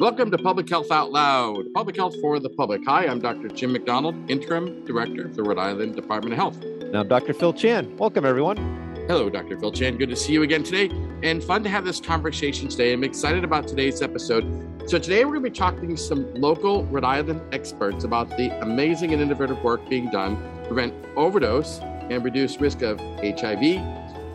Welcome to Public Health Out Loud, Public Health for the Public. Hi, I'm Dr. Jim McDonald, Interim Director of the Rhode Island Department of Health. And I'm Dr. Phil Chan. Welcome, everyone. Hello, Dr. Phil Chan. Good to see you again today and fun to have this conversation today. I'm excited about today's episode. So, today we're going to be talking to some local Rhode Island experts about the amazing and innovative work being done to prevent overdose and reduce risk of HIV,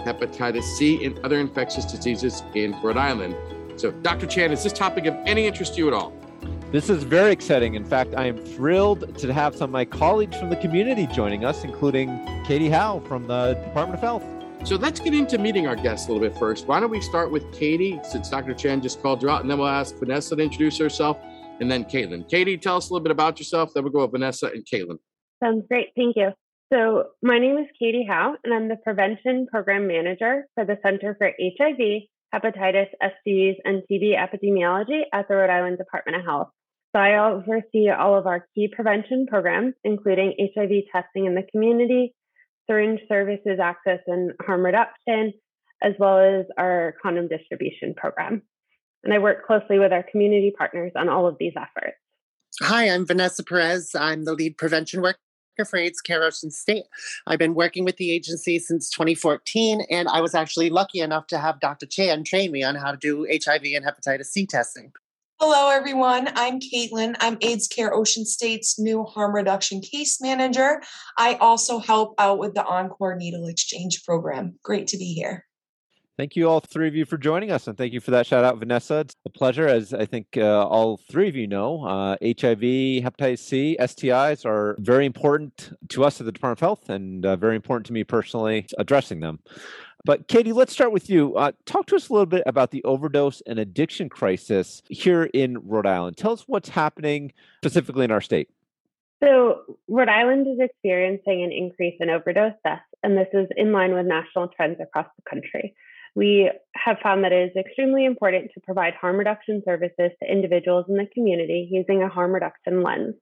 hepatitis C, and other infectious diseases in Rhode Island. So, Dr. Chan, is this topic of any interest to you at all? This is very exciting. In fact, I am thrilled to have some of my colleagues from the community joining us, including Katie Howe from the Department of Health. So let's get into meeting our guests a little bit first. Why don't we start with Katie, since Dr. Chan just called you out, and then we'll ask Vanessa to introduce herself, and then Caitlin. Katie, tell us a little bit about yourself, then we'll go with Vanessa and Caitlin. Sounds great. Thank you. So, my name is Katie Howe, and I'm the Prevention Program Manager for the Center for HIV, hepatitis, STDs, and TB epidemiology at the Rhode Island Department of Health. So I oversee all of our key prevention programs, including HIV testing in the community, syringe services access and harm reduction, as well as our condom distribution program. And I work closely with our community partners on all of these efforts. Hi, I'm Vanessa Perez. I'm the lead prevention worker for AIDS Care Ocean State. I've been working with the agency since 2014, and I was actually lucky enough to have Dr. Chan train me on how to do HIV and hepatitis C testing. Hello, everyone. I'm Caitlin. I'm AIDS Care Ocean State's new harm reduction case manager. I also help out with the Encore Needle Exchange program. Great to be here. Thank you, all three of you, for joining us, and thank you for that shout out, Vanessa. It's a pleasure. As I think uh, all three of you know, uh, HIV, hepatitis C, STIs are very important to us at the Department of Health, and uh, very important to me personally, addressing them. But Katie, let's start with you. Uh, talk to us a little bit about the overdose and addiction crisis here in Rhode Island. Tell us what's happening specifically in our state. So, Rhode Island is experiencing an increase in overdose deaths, and this is in line with national trends across the country we have found that it is extremely important to provide harm reduction services to individuals in the community using a harm reduction lens.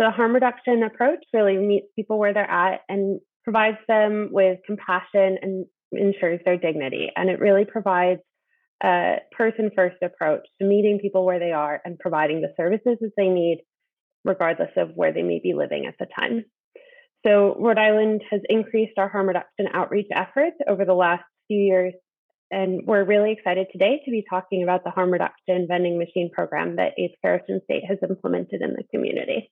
So, a harm reduction approach really meets people where they're at and provides them with compassion and ensures their dignity. And it really provides a person first approach to meeting people where they are and providing the services that they need, regardless of where they may be living at the time. So, Rhode Island has increased our harm reduction outreach efforts over the last few years and we're really excited today to be talking about the harm reduction vending machine program that AIDS Care Ocean State has implemented in the community.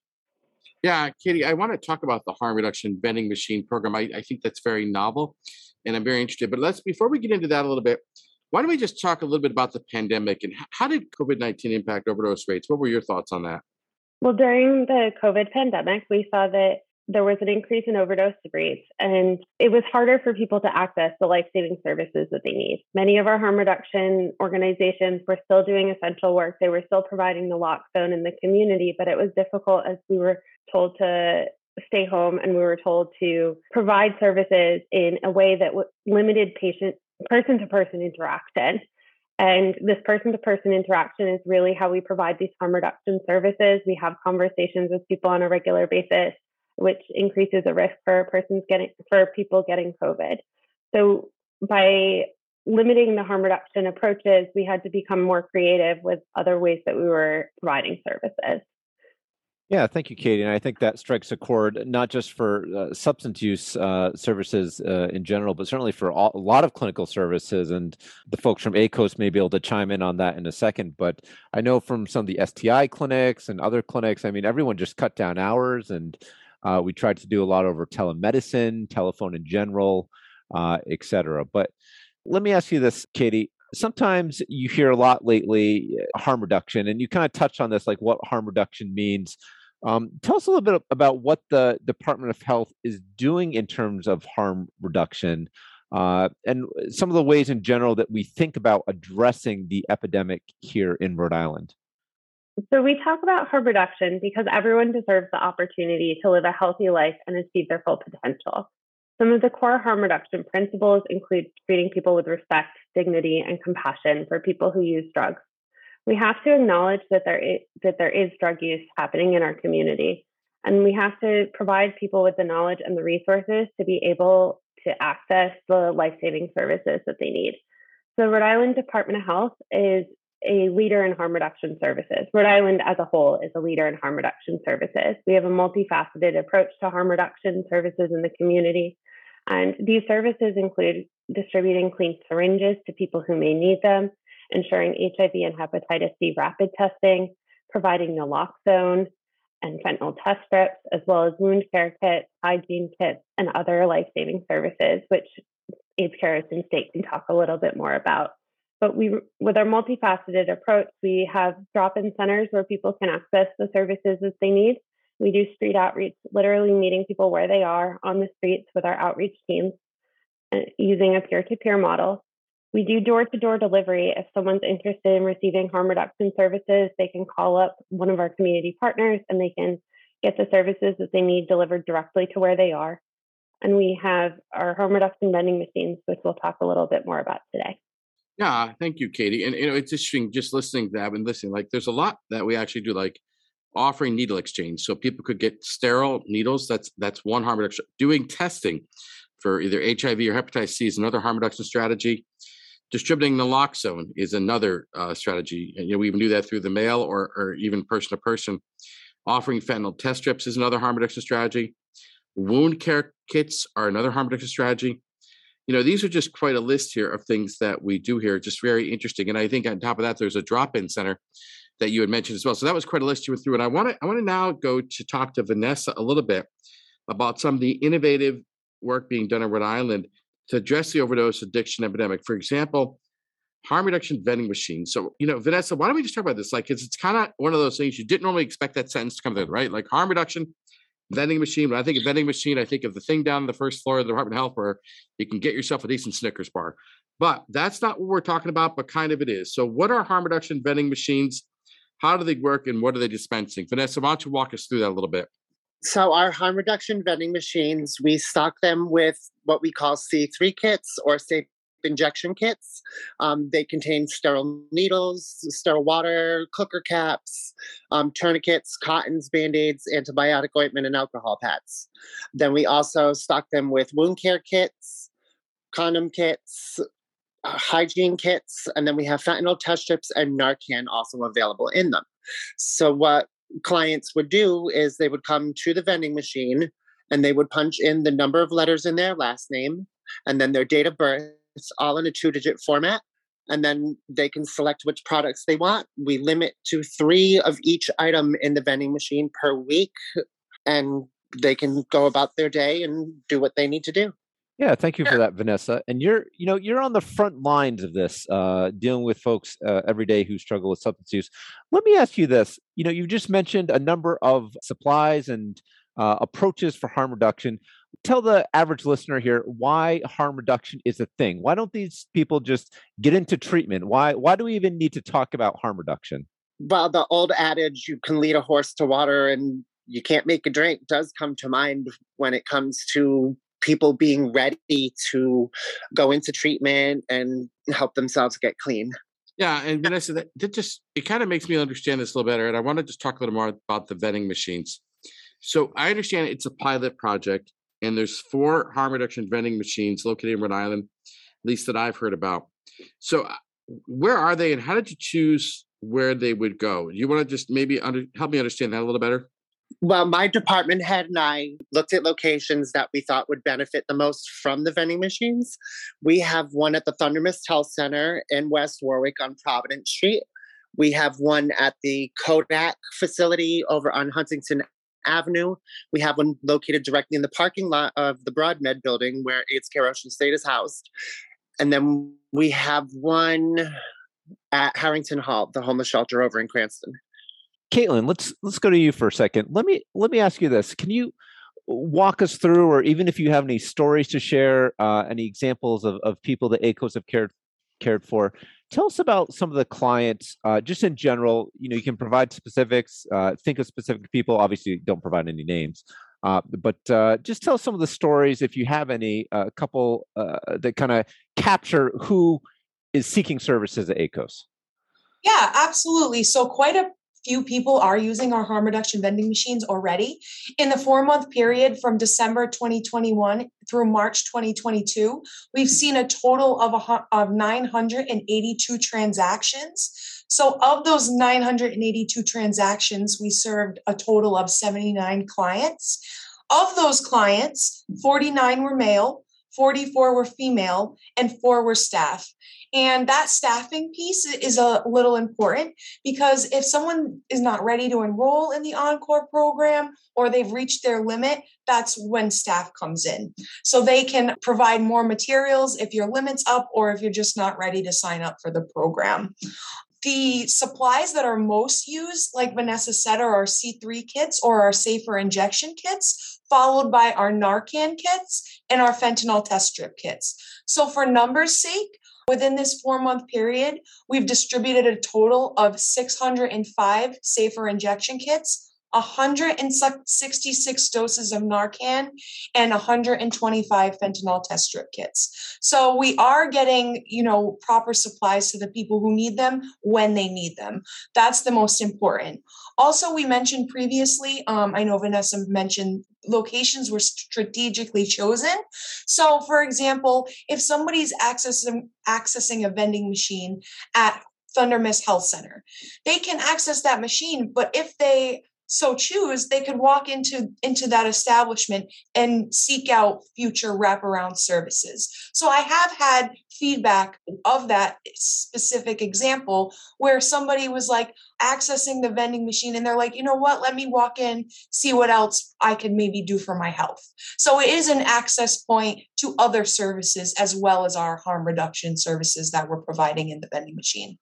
Yeah, Katie, I want to talk about the harm reduction vending machine program. I, I think that's very novel and I'm very interested. But let's, before we get into that a little bit, why don't we just talk a little bit about the pandemic and how did COVID 19 impact overdose rates? What were your thoughts on that? Well, during the COVID pandemic, we saw that there was an increase in overdose rates, and it was harder for people to access the life saving services that they need. Many of our harm reduction organizations were still doing essential work, they were still providing the lock zone in the community, but it was difficult as we were told to stay home and we were told to provide services in a way that limited patient person to person interaction. And this person to person interaction is really how we provide these harm reduction services. We have conversations with people on a regular basis which increases the risk for persons getting for people getting COVID. So by limiting the harm reduction approaches, we had to become more creative with other ways that we were providing services. Yeah, thank you, Katie. And I think that strikes a chord not just for uh, substance use uh, services uh, in general, but certainly for all, a lot of clinical services. And the folks from ACOS may be able to chime in on that in a second. But I know from some of the STI clinics and other clinics, I mean, everyone just cut down hours and uh, we tried to do a lot over telemedicine, telephone in general, uh, et cetera. But let me ask you this, Katie. Sometimes you hear a lot lately uh, harm reduction, and you kind of touched on this, like what harm reduction means. Um, tell us a little bit about what the Department of Health is doing in terms of harm reduction uh, and some of the ways in general that we think about addressing the epidemic here in Rhode Island. So, we talk about harm reduction because everyone deserves the opportunity to live a healthy life and achieve their full potential. Some of the core harm reduction principles include treating people with respect, dignity, and compassion for people who use drugs. We have to acknowledge that there is, that there is drug use happening in our community, and we have to provide people with the knowledge and the resources to be able to access the life saving services that they need. The Rhode Island Department of Health is a leader in harm reduction services. Rhode Island as a whole is a leader in harm reduction services. We have a multifaceted approach to harm reduction services in the community. And these services include distributing clean syringes to people who may need them, ensuring HIV and hepatitis C rapid testing, providing naloxone and fentanyl test strips, as well as wound care kits, hygiene kits, and other life saving services, which AIDS Care Ocean State can talk a little bit more about. But we, with our multifaceted approach, we have drop-in centers where people can access the services that they need. We do street outreach, literally meeting people where they are on the streets with our outreach teams, uh, using a peer-to-peer model. We do door-to-door delivery. If someone's interested in receiving harm reduction services, they can call up one of our community partners and they can get the services that they need delivered directly to where they are. And we have our harm reduction vending machines, which we'll talk a little bit more about today. Yeah, thank you, Katie. And you know, it's interesting just listening to that and listening. Like, there's a lot that we actually do, like offering needle exchange, so people could get sterile needles. That's that's one harm reduction. Doing testing for either HIV or hepatitis C is another harm reduction strategy. Distributing naloxone is another uh, strategy. And, you know, we even do that through the mail or or even person to person. Offering fentanyl test strips is another harm reduction strategy. Wound care kits are another harm reduction strategy you know, these are just quite a list here of things that we do here. Just very interesting. And I think on top of that, there's a drop-in center that you had mentioned as well. So that was quite a list you went through. And I want to I want to now go to talk to Vanessa a little bit about some of the innovative work being done in Rhode Island to address the overdose addiction epidemic. For example, harm reduction vending machines. So, you know, Vanessa, why don't we just talk about this? Like, it's, it's kind of one of those things you didn't normally expect that sentence to come there, right? Like harm reduction vending machine. When I think of vending machine, I think of the thing down the first floor of the Department of Health where you can get yourself a decent Snickers bar. But that's not what we're talking about, but kind of it is. So, what are harm reduction vending machines? How do they work and what are they dispensing? Vanessa, why don't you walk us through that a little bit? So, our harm reduction vending machines, we stock them with what we call C3 kits or safe injection kits. Um, they contain sterile needles, sterile water, cooker caps, um, tourniquets, cottons, band aids, antibiotic ointment, and alcohol pads. Then we also stock them with wound care kits, condom kits, uh, hygiene kits, and then we have fentanyl test strips and Narcan also available in them. So, what clients would do is they would come to the vending machine and they would punch in the number of letters in their last name and then their date of birth it's all in a two digit format. And then they can select which products they want. We limit to three of each item in the vending machine per week. And they can go about their day and do what they need to do. Yeah, thank you for that, Vanessa. And you're, you know, you're on the front lines of this, uh, dealing with folks uh, every day who struggle with substance use. Let me ask you this: you know, you just mentioned a number of supplies and uh, approaches for harm reduction tell the average listener here why harm reduction is a thing. Why don't these people just get into treatment? Why why do we even need to talk about harm reduction? Well, the old adage you can lead a horse to water and you can't make a drink does come to mind when it comes to people being ready to go into treatment and help themselves get clean. Yeah, and Vanessa, that, that just it kind of makes me understand this a little better. And I want to just talk a little more about the vending machines. So I understand it's a pilot project and there's four harm reduction vending machines located in Rhode Island, at least that I've heard about. So, uh, where are they, and how did you choose where they would go? You want to just maybe under, help me understand that a little better? Well, my department head and I looked at locations that we thought would benefit the most from the vending machines. We have one at the Thundermist Health Center in West Warwick on Providence Street. We have one at the CODAC facility over on Huntington Avenue. We have one located directly in the parking lot of the Broadmed building where AIDS Care Ocean State is housed. And then we have one at Harrington Hall, the homeless shelter over in Cranston. Caitlin, let's let's go to you for a second. Let me let me ask you this: Can you walk us through, or even if you have any stories to share, uh, any examples of, of people that ACOS have cared cared for, Tell us about some of the clients, uh, just in general. You know, you can provide specifics. Uh, think of specific people. Obviously, don't provide any names, uh, but uh, just tell some of the stories if you have any. A couple uh, that kind of capture who is seeking services at ACOS. Yeah, absolutely. So, quite a few people are using our harm reduction vending machines already. In the four month period from December 2021 through March 2022, we've seen a total of, a, of 982 transactions. So, of those 982 transactions, we served a total of 79 clients. Of those clients, 49 were male, 44 were female, and four were staff. And that staffing piece is a little important because if someone is not ready to enroll in the Encore program or they've reached their limit, that's when staff comes in. So they can provide more materials if your limit's up or if you're just not ready to sign up for the program. The supplies that are most used, like Vanessa said, are our C3 kits or our safer injection kits, followed by our Narcan kits and our fentanyl test strip kits. So, for numbers' sake, Within this four month period, we've distributed a total of 605 safer injection kits, 166 doses of Narcan, and 125 fentanyl test strip kits. So we are getting, you know, proper supplies to the people who need them when they need them. That's the most important. Also, we mentioned previously, um, I know Vanessa mentioned locations were strategically chosen. So, for example, if somebody's accessing accessing a vending machine at Thundermist Health Center, they can access that machine, but if they so choose, they could walk into into that establishment and seek out future wraparound services. So I have had feedback of that specific example where somebody was like accessing the vending machine and they're like, you know what, let me walk in, see what else I can maybe do for my health. So it is an access point to other services as well as our harm reduction services that we're providing in the vending machine.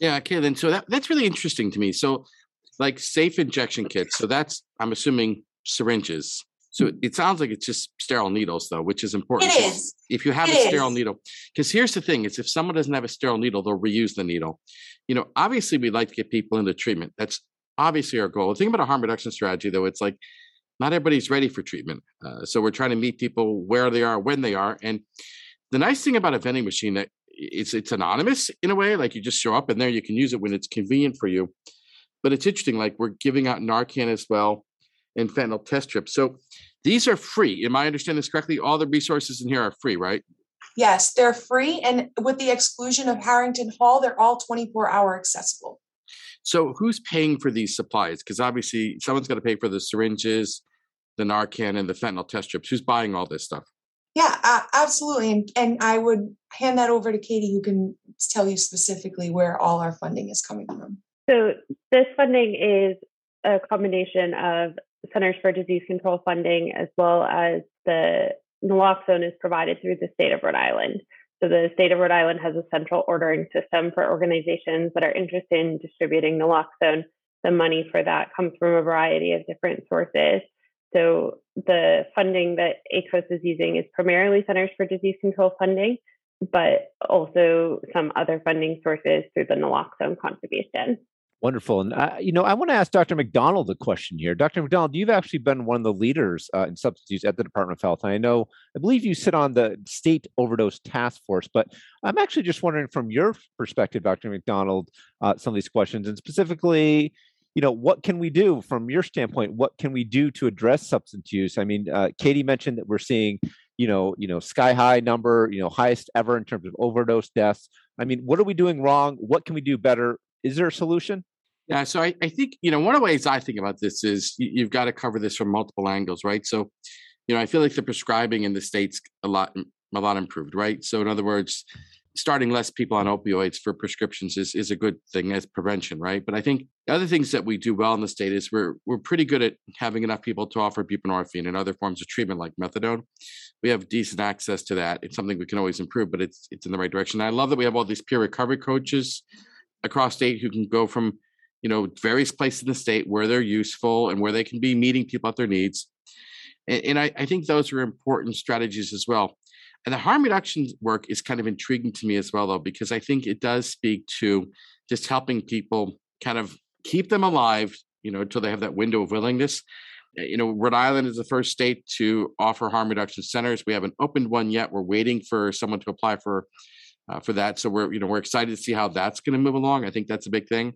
Yeah, okay, then so that, that's really interesting to me. So like safe injection kits. So that's I'm assuming syringes. So mm-hmm. it sounds like it's just sterile needles, though, which is important. It is. If you have it a sterile is. needle, because here's the thing: is if someone doesn't have a sterile needle, they'll reuse the needle. You know, obviously, we'd like to get people into treatment. That's obviously our goal. The thing about a harm reduction strategy, though, it's like not everybody's ready for treatment. Uh, so we're trying to meet people where they are, when they are, and the nice thing about a vending machine that it's it's anonymous in a way. Like you just show up and there you can use it when it's convenient for you. But it's interesting, like we're giving out Narcan as well and fentanyl test strips. So these are free. Am I understanding this correctly? All the resources in here are free, right? Yes, they're free. And with the exclusion of Harrington Hall, they're all 24 hour accessible. So who's paying for these supplies? Because obviously someone's got to pay for the syringes, the Narcan, and the fentanyl test strips. Who's buying all this stuff? Yeah, uh, absolutely. And, and I would hand that over to Katie, who can tell you specifically where all our funding is coming from. So this funding is a combination of Centers for Disease Control funding as well as the naloxone is provided through the state of Rhode Island. So the state of Rhode Island has a central ordering system for organizations that are interested in distributing naloxone. The money for that comes from a variety of different sources. So the funding that ACOS is using is primarily Centers for Disease Control funding, but also some other funding sources through the naloxone contribution. Wonderful. And, uh, you know, I want to ask Dr. McDonald a question here. Dr. McDonald, you've actually been one of the leaders uh, in substance use at the Department of Health. And I know, I believe you sit on the state overdose task force, but I'm actually just wondering from your perspective, Dr. McDonald, uh, some of these questions, and specifically, you know, what can we do from your standpoint? What can we do to address substance use? I mean, uh, Katie mentioned that we're seeing, you know, you know, sky high number, you know, highest ever in terms of overdose deaths. I mean, what are we doing wrong? What can we do better? Is there a solution? Yeah, so I, I think you know one of the ways I think about this is you, you've got to cover this from multiple angles, right? So, you know, I feel like the prescribing in the states a lot mm, a lot improved, right? So, in other words, starting less people on opioids for prescriptions is is a good thing as prevention, right? But I think the other things that we do well in the state is we're we're pretty good at having enough people to offer buprenorphine and other forms of treatment like methadone. We have decent access to that. It's something we can always improve, but it's it's in the right direction. And I love that we have all these peer recovery coaches across state who can go from you know various places in the state where they're useful and where they can be meeting people at their needs. And, and I, I, think those are important strategies as well. And the harm reduction work is kind of intriguing to me as well though because i think it does speak to just helping people kind of keep them alive you know until they have that window of willingness. You know rhode island is the first state to offer harm reduction centers. We haven't opened one yet. We're waiting for someone to apply for uh, for that. So we're you know we're excited to see how that's going to move along. I think that's a big thing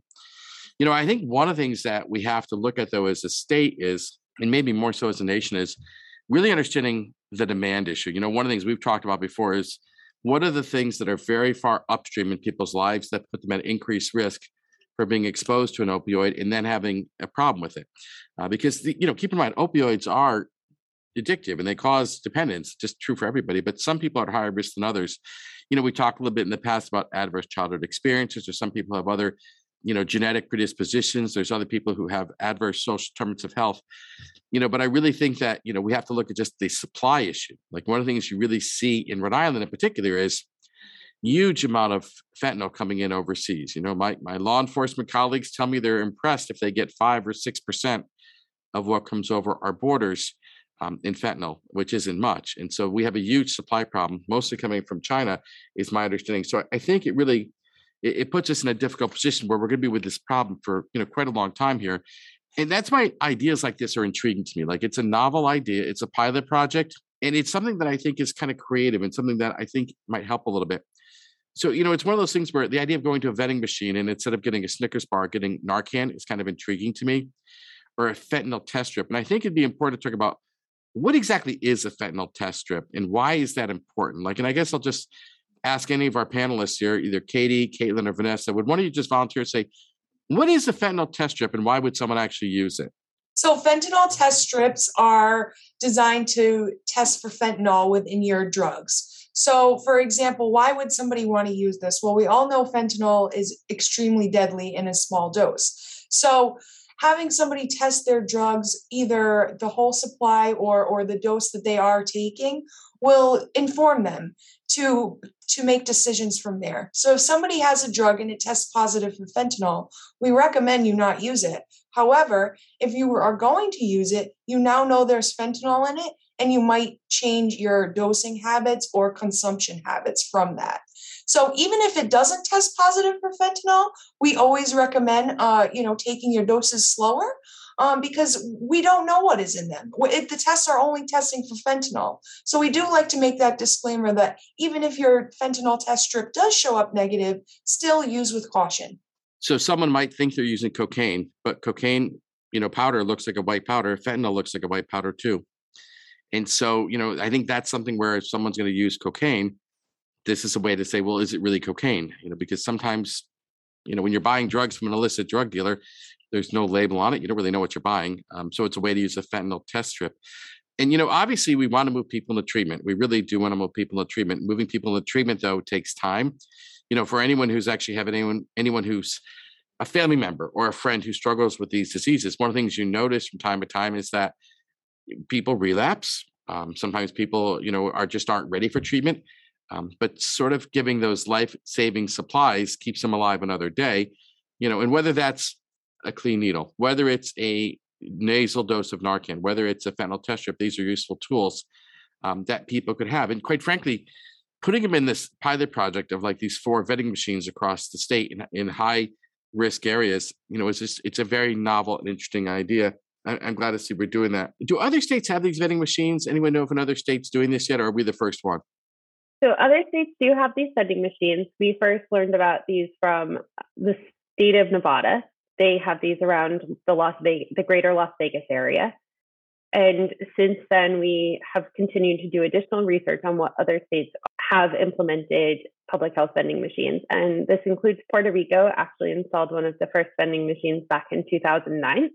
you know, I think one of the things that we have to look at though as a state is, and maybe more so as a nation, is really understanding the demand issue. You know, one of the things we've talked about before is what are the things that are very far upstream in people's lives that put them at increased risk for being exposed to an opioid and then having a problem with it. Uh, because, the, you know, keep in mind, opioids are addictive and they cause dependence, just true for everybody, but some people are at higher risk than others. You know, we talked a little bit in the past about adverse childhood experiences, or some people have other, you know, genetic predispositions. There's other people who have adverse social determinants of health, you know, but I really think that, you know, we have to look at just the supply issue. Like one of the things you really see in Rhode Island in particular is huge amount of fentanyl coming in overseas. You know, my my law enforcement colleagues tell me they're impressed if they get five or six percent of what comes over our borders um, in fentanyl, which isn't much. And so we have a huge supply problem, mostly coming from China, is my understanding. So I think it really it, it puts us in a difficult position where we're going to be with this problem for you know quite a long time here. And that's why ideas like this are intriguing to me. Like it's a novel idea, it's a pilot project, and it's something that I think is kind of creative and something that I think might help a little bit. So, you know, it's one of those things where the idea of going to a vending machine and instead of getting a Snickers bar, getting Narcan is kind of intriguing to me, or a fentanyl test strip. And I think it'd be important to talk about what exactly is a fentanyl test strip and why is that important? Like, and I guess I'll just ask any of our panelists here, either Katie, Caitlin, or Vanessa, would one of you just volunteer and say, what is a fentanyl test strip and why would someone actually use it? So, fentanyl test strips are designed to test for fentanyl within your drugs. So, for example, why would somebody want to use this? Well, we all know fentanyl is extremely deadly in a small dose. So, having somebody test their drugs, either the whole supply or, or the dose that they are taking, will inform them to to make decisions from there. So if somebody has a drug and it tests positive for fentanyl, we recommend you not use it. However, if you are going to use it, you now know there's fentanyl in it and you might change your dosing habits or consumption habits from that. So even if it doesn't test positive for fentanyl, we always recommend, uh, you know, taking your doses slower um, because we don't know what is in them. It, the tests are only testing for fentanyl. So we do like to make that disclaimer that even if your fentanyl test strip does show up negative, still use with caution. So someone might think they're using cocaine, but cocaine, you know, powder looks like a white powder. Fentanyl looks like a white powder too. And so, you know, I think that's something where if someone's going to use cocaine, this is a way to say, well, is it really cocaine? You know, because sometimes, you know, when you're buying drugs from an illicit drug dealer, there's no label on it. You don't really know what you're buying. Um, so it's a way to use a fentanyl test strip. And, you know, obviously we want to move people into treatment. We really do want to move people into treatment. Moving people into treatment, though, takes time. You know, for anyone who's actually having anyone, anyone who's a family member or a friend who struggles with these diseases, one of the things you notice from time to time is that people relapse. Um, sometimes people, you know, are just aren't ready for treatment. Um, but sort of giving those life-saving supplies keeps them alive another day. You know, and whether that's a clean needle, whether it's a nasal dose of Narcan, whether it's a fentanyl test strip, these are useful tools um, that people could have. And quite frankly, putting them in this pilot project of like these four vetting machines across the state in, in high risk areas, you know, it's just it's a very novel and interesting idea. I'm glad to see we're doing that. Do other states have these vetting machines? Anyone know if another state's doing this yet, or are we the first one? So other states do have these vending machines. We first learned about these from the state of Nevada. They have these around the Las Vegas, the greater Las Vegas area. And since then, we have continued to do additional research on what other states have implemented public health vending machines. And this includes Puerto Rico, actually installed one of the first vending machines back in 2009.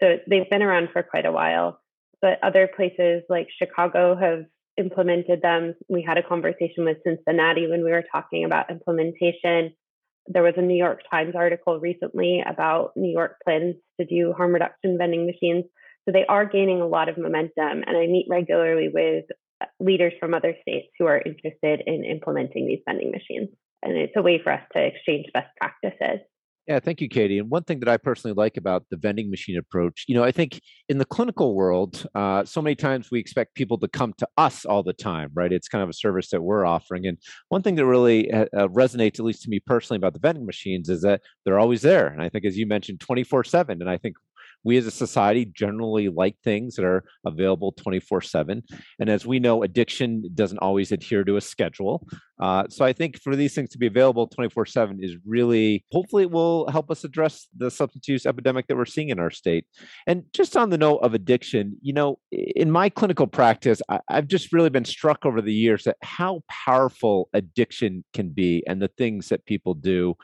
So they've been around for quite a while. But other places like Chicago have implemented them. We had a conversation with Cincinnati when we were talking about implementation. There was a New York Times article recently about New York plans to do harm reduction vending machines. So they are gaining a lot of momentum. And I meet regularly with leaders from other states who are interested in implementing these vending machines. And it's a way for us to exchange best practices. Yeah, thank you, Katie. And one thing that I personally like about the vending machine approach, you know, I think in the clinical world, uh, so many times we expect people to come to us all the time, right? It's kind of a service that we're offering. And one thing that really uh, uh resonates, at least to me personally, about the vending machines is that they're always there. And I think, as you mentioned, 24 7. And I think we as a society generally like things that are available 24 7 and as we know addiction doesn't always adhere to a schedule Uh, so I think for these things to be available 24 7 is really, hopefully, it will help us address the substance use epidemic that we're seeing in our state. And just on the note of addiction, you know, in my clinical practice, I, I've just really been struck over the years at how powerful addiction can be and the things that people do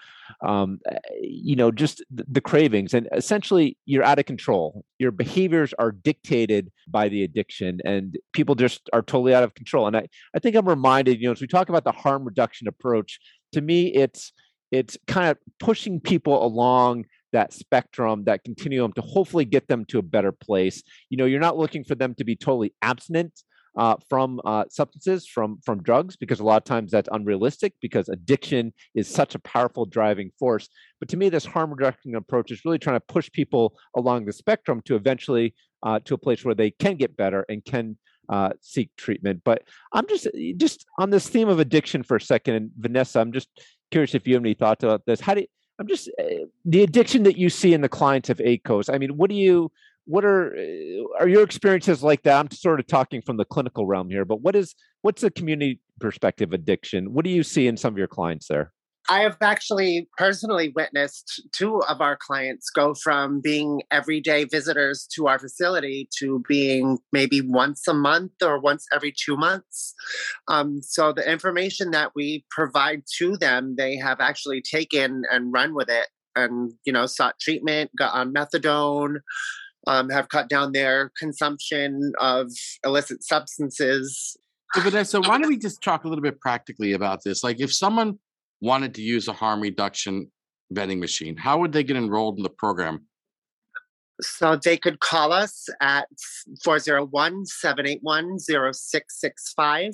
um, eh, you know, just the cravings. And essentially, you're out of control. Your behaviors are dictated by the addiction, and people just are totally out of control. And I, I think I'm reminded, you know, as we talk about the harm reduction approach, to me, it's it's kind of pushing people along that spectrum, that continuum to hopefully get them to a better place. You know, you're not looking for them to be totally abstinent uh, from uh, substances, from from drugs, because a lot of times that's unrealistic because addiction is such a powerful driving force. But to me, this harm reduction approach is really trying to push people along the spectrum to eventually uh, to a place where they can get better and can uh, seek treatment. But I'm just just on this theme of addiction for a second, and Vanessa, I'm just curious if you have any thoughts about this. How do you, I'm just uh, the addiction that you see in the clients of ACOS. I mean, what do you what are uh, are your experiences like that? I'm sort of talking from the clinical realm here, but what is what's the community perspective addiction? What do you see in some of your clients there? I have actually personally witnessed two of our clients go from being everyday visitors to our facility to being maybe once a month or once every two months. Um, so the information that we provide to them, they have actually taken and run with it and, you know, sought treatment, got on methadone, um, have cut down their consumption of illicit substances. So Vanessa, why don't we just talk a little bit practically about this? Like, if someone wanted to use a harm reduction vending machine, how would they get enrolled in the program? So they could call us at 401 781 0665,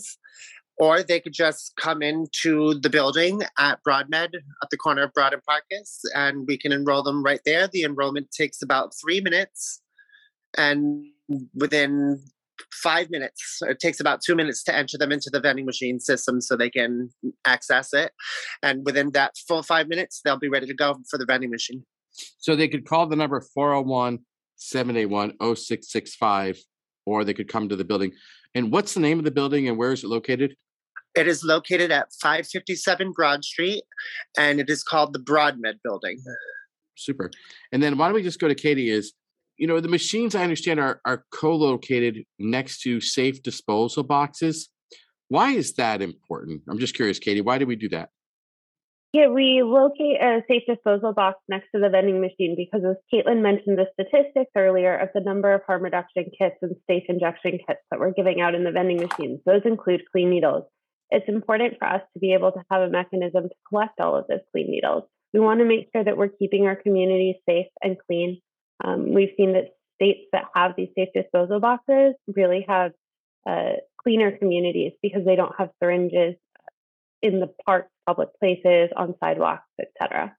or they could just come into the building at Broadmed at the corner of Broad and Parkis, and we can enroll them right there. The enrollment takes about three minutes and within five minutes. It takes about two minutes to enter them into the vending machine system so they can access it. And within that full five minutes they'll be ready to go for the vending machine. So they could call the number 401 781 0665 or they could come to the building. And what's the name of the building and where is it located? It is located at 557 broad street and it is called the broadmed building. Super. And then why don't we just go to katie is you know the machines i understand are are co-located next to safe disposal boxes why is that important i'm just curious katie why did we do that yeah, we locate a safe disposal box next to the vending machine because, as Caitlin mentioned the statistics earlier of the number of harm reduction kits and safe injection kits that we're giving out in the vending machines, those include clean needles. It's important for us to be able to have a mechanism to collect all of those clean needles. We want to make sure that we're keeping our communities safe and clean um, we've seen that states that have these safe disposal boxes really have uh, cleaner communities because they don't have syringes in the parks, public places, on sidewalks, etc.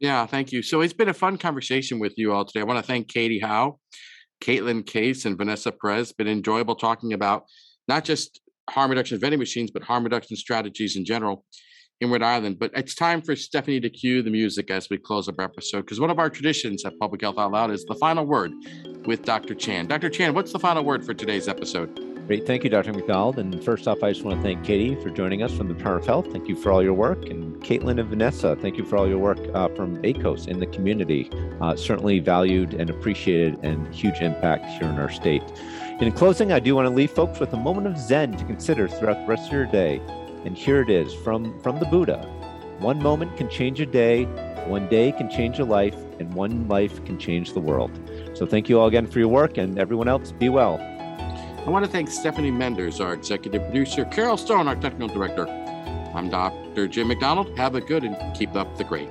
Yeah, thank you. So it's been a fun conversation with you all today. I want to thank Katie Howe, Caitlin Case, and Vanessa Perez. Been enjoyable talking about not just harm reduction vending machines, but harm reduction strategies in general in Rhode Island. But it's time for Stephanie to cue the music as we close up our episode because one of our traditions at Public Health Out Loud is the final word with Dr. Chan. Dr. Chan, what's the final word for today's episode? Great. Thank you, Dr. McDonald. And first off, I just want to thank Katie for joining us from the Department of Health. Thank you for all your work. And Caitlin and Vanessa, thank you for all your work uh, from ACOS in the community. Uh, certainly valued and appreciated and huge impact here in our state. In closing, I do want to leave folks with a moment of Zen to consider throughout the rest of your day. And here it is from, from the Buddha One moment can change a day, one day can change a life, and one life can change the world. So thank you all again for your work, and everyone else, be well. I want to thank Stephanie Menders, our executive producer, Carol Stone, our technical director. I'm Dr. Jim McDonald. Have a good and keep up the great.